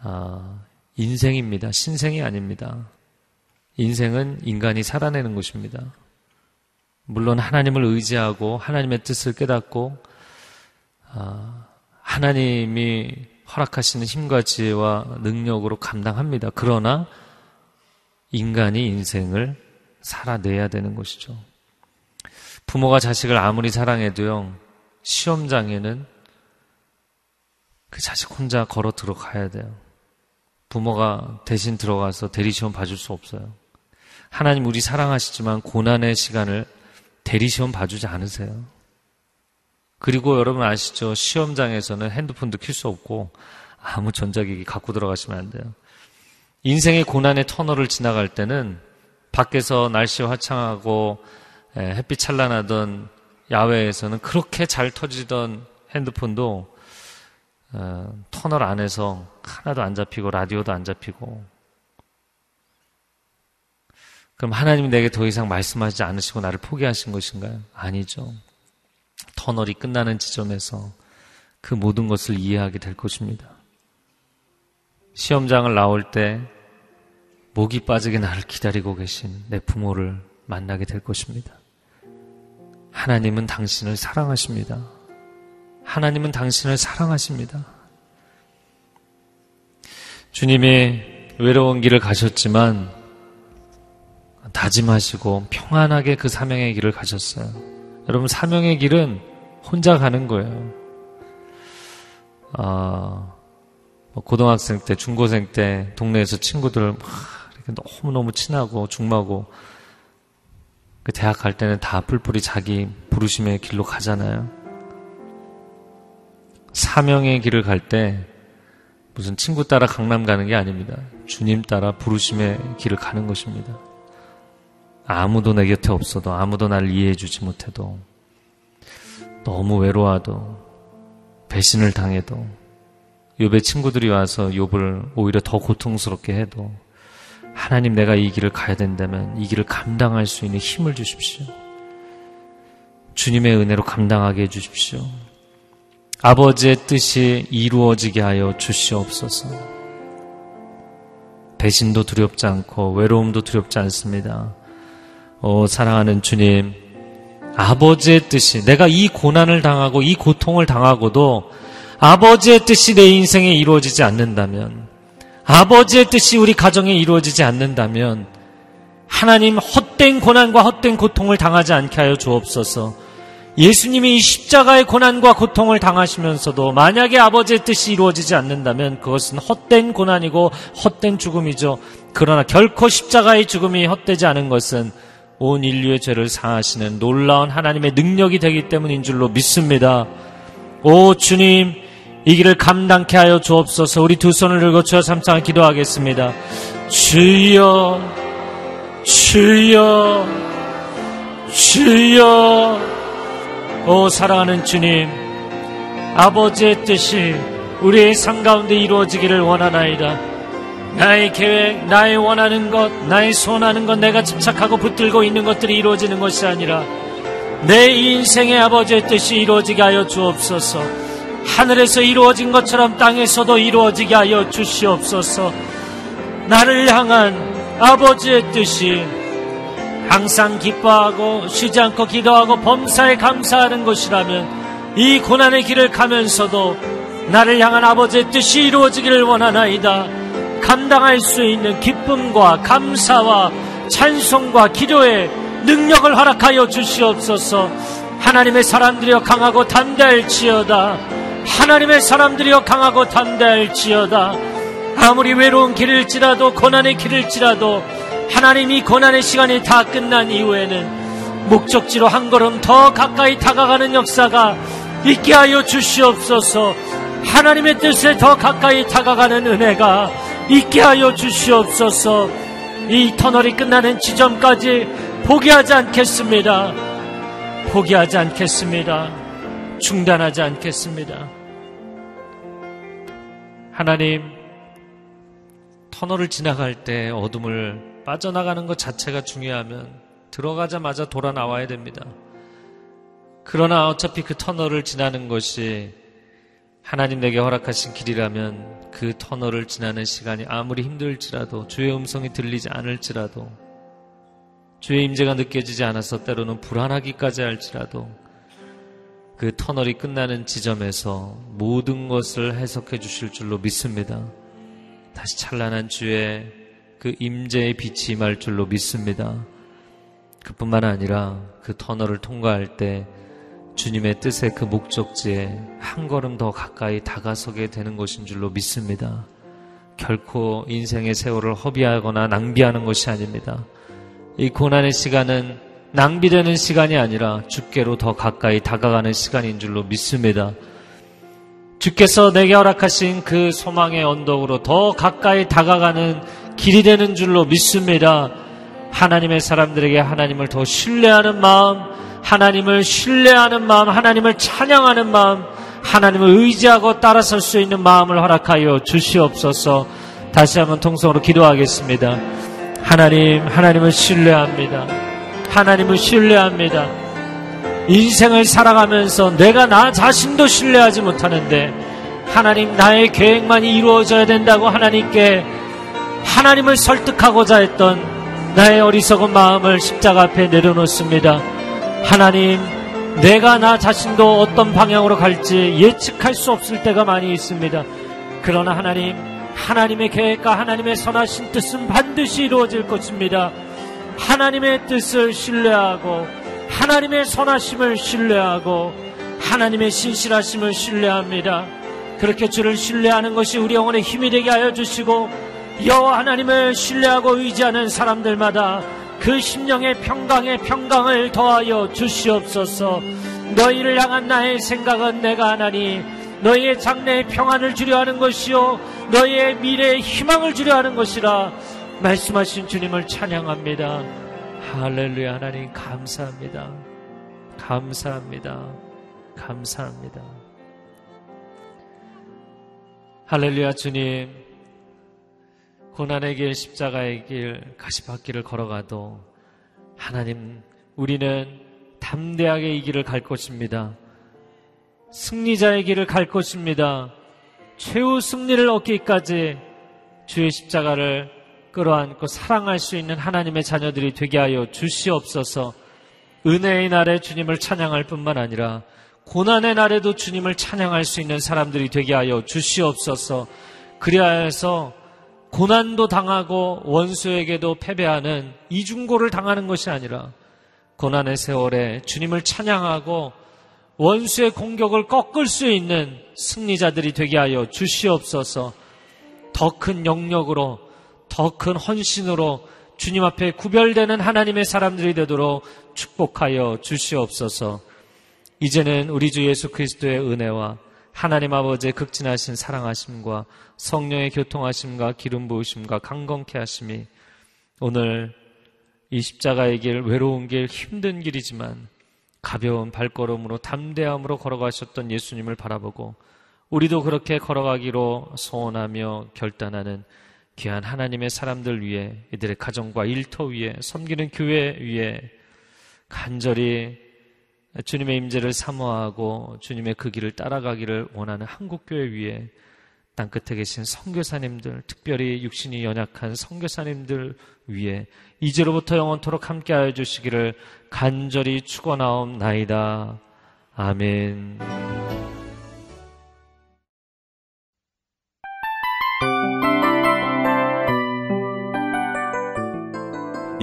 [SPEAKER 4] 아, 인생입니다. 신생이 아닙니다. 인생은 인간이 살아내는 것입니다. 물론 하나님을 의지하고 하나님의 뜻을 깨닫고 아, 하나님이 허락하시는 힘과 지혜와 능력으로 감당합니다. 그러나 인간이 인생을 살아내야 되는 것이죠. 부모가 자식을 아무리 사랑해도요, 시험장에는 그 자식 혼자 걸어 들어가야 돼요. 부모가 대신 들어가서 대리시험 봐줄 수 없어요. 하나님 우리 사랑하시지만 고난의 시간을 대리시험 봐주지 않으세요. 그리고 여러분 아시죠? 시험장에서는 핸드폰도 킬 수 없고 아무 전자기기 갖고 들어가시면 안 돼요. 인생의 고난의 터널을 지나갈 때는 밖에서 날씨 화창하고 햇빛 찬란하던 야외에서는 그렇게 잘 터지던 핸드폰도 어, 터널 안에서 하나도 안 잡히고 라디오도 안 잡히고 그럼 하나님이 내게 더 이상 말씀하지 않으시고 나를 포기하신 것인가요? 아니죠. 터널이 끝나는 지점에서 그 모든 것을 이해하게 될 것입니다. 시험장을 나올 때 목이 빠지게 나를 기다리고 계신 내 부모를 만나게 될 것입니다. 하나님은 당신을 사랑하십니다. 하나님은 당신을 사랑하십니다. 주님이 외로운 길을 가셨지만 다짐하시고 평안하게 그 사명의 길을 가셨어요. 여러분, 사명의 길은 혼자 가는 거예요. 아, 뭐 고등학생 때, 중고생 때, 동네에서 친구들 막 이렇게 너무 너무 친하고 중마고, 그 대학 갈 때는 다 뿔뿔이 자기 부르심의 길로 가잖아요. 사명의 길을 갈 때, 무슨 친구 따라 강남 가는 게 아닙니다. 주님 따라 부르심의 길을 가는 것입니다. 아무도 내 곁에 없어도 아무도 나를 이해해 주지 못해도 너무 외로워도 배신을 당해도 욥의 친구들이 와서 욥을 오히려 더 고통스럽게 해도 하나님 내가 이 길을 가야 된다면 이 길을 감당할 수 있는 힘을 주십시오. 주님의 은혜로 감당하게 해 주십시오. 아버지의 뜻이 이루어지게 하여 주시옵소서. 배신도 두렵지 않고 외로움도 두렵지 않습니다. 오, 사랑하는 주님, 아버지의 뜻이 내가 이 고난을 당하고 이 고통을 당하고도 아버지의 뜻이 내 인생에 이루어지지 않는다면 아버지의 뜻이 우리 가정에 이루어지지 않는다면 하나님 헛된 고난과 헛된 고통을 당하지 않게 하여 주옵소서. 예수님이 이 십자가의 고난과 고통을 당하시면서도 만약에 아버지의 뜻이 이루어지지 않는다면 그것은 헛된 고난이고 헛된 죽음이죠. 그러나 결코 십자가의 죽음이 헛되지 않은 것은 온 인류의 죄를 사하시는 놀라운 하나님의 능력이 되기 때문인 줄로 믿습니다. 오 주님, 이 길을 감당케 하여 주옵소서 우리 두 손을 들고 주여 삼창 기도하겠습니다. 주여, 주여, 주여, 오 사랑하는 주님 아버지의 뜻이 우리의 삶 가운데 이루어지기를 원하나이다 나의 계획 나의 원하는 것 나의 소원하는 것 내가 집착하고 붙들고 있는 것들이 이루어지는 것이 아니라 내 인생의 아버지의 뜻이 이루어지게 하여 주옵소서 하늘에서 이루어진 것처럼 땅에서도 이루어지게 하여 주시옵소서 나를 향한 아버지의 뜻이 항상 기뻐하고 쉬지 않고 기도하고 범사에 감사하는 것이라면 이 고난의 길을 가면서도 나를 향한 아버지의 뜻이 이루어지기를 원하나이다. 감당할 수 있는 기쁨과 감사와 찬송과 기도의 능력을 허락하여 주시옵소서. 하나님의 사람들이여 강하고 담대할지어다. 하나님의 사람들이여 강하고 담대할지어다. 아무리 외로운 길일지라도 고난의 길일지라도 하나님이 고난의 시간이 다 끝난 이후에는 목적지로 한 걸음 더 가까이 다가가는 역사가 있게 하여 주시옵소서 하나님의 뜻에 더 가까이 다가가는 은혜가 있게 하여 주시옵소서 이 터널이 끝나는 지점까지 포기하지 않겠습니다. 포기하지 않겠습니다. 중단하지 않겠습니다. 하나님, 터널을 지나갈 때 어둠을 빠져나가는 것 자체가 중요하면 들어가자마자 돌아 나와야 됩니다. 그러나 어차피 그 터널을 지나는 것이 하나님 내게 허락하신 길이라면 그 터널을 지나는 시간이 아무리 힘들지라도 주의 음성이 들리지 않을지라도 주의 임재가 느껴지지 않아서 때로는 불안하기까지 할지라도 그 터널이 끝나는 지점에서 모든 것을 해석해 주실 줄로 믿습니다. 다시 찬란한 주의 그 임재의 빛이 임할 줄로 믿습니다. 그뿐만 아니라 그 터널을 통과할 때 주님의 뜻의 그 목적지에 한 걸음 더 가까이 다가서게 되는 것인 줄로 믿습니다. 결코 인생의 세월을 허비하거나 낭비하는 것이 아닙니다. 이 고난의 시간은 낭비되는 시간이 아니라 주께로 더 가까이 다가가는 시간인 줄로 믿습니다. 주께서 내게 허락하신 그 소망의 언덕으로 더 가까이 다가가는 길이 되는 줄로 믿습니다. 하나님의 사람들에게 하나님을 더 신뢰하는 마음, 하나님을 신뢰하는 마음, 하나님을 찬양하는 마음, 하나님을 의지하고 따라설 수 있는 마음을 허락하여 주시옵소서. 다시 한번 통성으로 기도하겠습니다. 하나님, 하나님을 신뢰합니다. 하나님을 신뢰합니다. 인생을 살아가면서 내가 나 자신도 신뢰하지 못하는데 하나님 나의 계획만이 이루어져야 된다고 하나님께 하나님을 설득하고자 했던 나의 어리석은 마음을 십자가 앞에 내려놓습니다. 하나님, 내가 나 자신도 어떤 방향으로 갈지 예측할 수 없을 때가 많이 있습니다. 그러나 하나님, 하나님의 계획과 하나님의 선하신 뜻은 반드시 이루어질 것입니다. 하나님의 뜻을 신뢰하고, 하나님의 선하심을 신뢰하고, 하나님의 신실하심을 신뢰합니다. 그렇게 주를 신뢰하는 것이 우리 영혼의 힘이 되게 하여 주시고, 여호와 하나님을 신뢰하고 의지하는 사람들마다 그 심령의 평강에 평강을 더하여 주시옵소서. 너희를 향한 나의 생각은 내가 하나니 너희의 장래에 평안을 주려 하는 것이요 너희의 미래에 희망을 주려 하는 것이라 말씀하신 주님을 찬양합니다. 할렐루야 하나님 감사합니다. 감사합니다. 감사합니다. 할렐루야 주님 고난의 길, 십자가의 길, 가시밭길을 걸어가도 하나님, 우리는 담대하게 이 길을 갈 것입니다. 승리자의 길을 갈 것입니다. 최후 승리를 얻기까지 주의 십자가를 끌어안고 사랑할 수 있는 하나님의 자녀들이 되게 하여 주시옵소서 은혜의 날에 주님을 찬양할 뿐만 아니라 고난의 날에도 주님을 찬양할 수 있는 사람들이 되게 하여 주시옵소서 그리하 해서 고난도 당하고 원수에게도 패배하는 이중고를 당하는 것이 아니라 고난의 세월에 주님을 찬양하고 원수의 공격을 꺾을 수 있는 승리자들이 되게 하여 주시옵소서. 더 큰 영역으로 더 큰 헌신으로 주님 앞에 구별되는 하나님의 사람들이 되도록 축복하여 주시옵소서. 이제는 우리 주 예수 그리스도의 은혜와 하나님 아버지의 극진하신 사랑하심과 성령의 교통하심과 기름 부으심과 강건케 하심이 오늘 이 십자가의 길, 외로운 길, 힘든 길이지만 가벼운 발걸음으로 담대함으로 걸어가셨던 예수님을 바라보고 우리도 그렇게 걸어가기로 소원하며 결단하는 귀한 하나님의 사람들 위해 이들의 가정과 일터 위에 섬기는 교회 위에 간절히 주님의 임재를 사모하고 주님의 그 길을 따라가기를 원하는 한국교회 위에 땅끝에 계신 선교사님들, 특별히 육신이 연약한 선교사님들 위에 이제로부터 영원토록 함께하여 주시기를 간절히 축원하옵나이다. 아멘.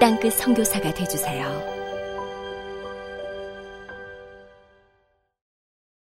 [SPEAKER 5] 땅끝 성교사가 되주세요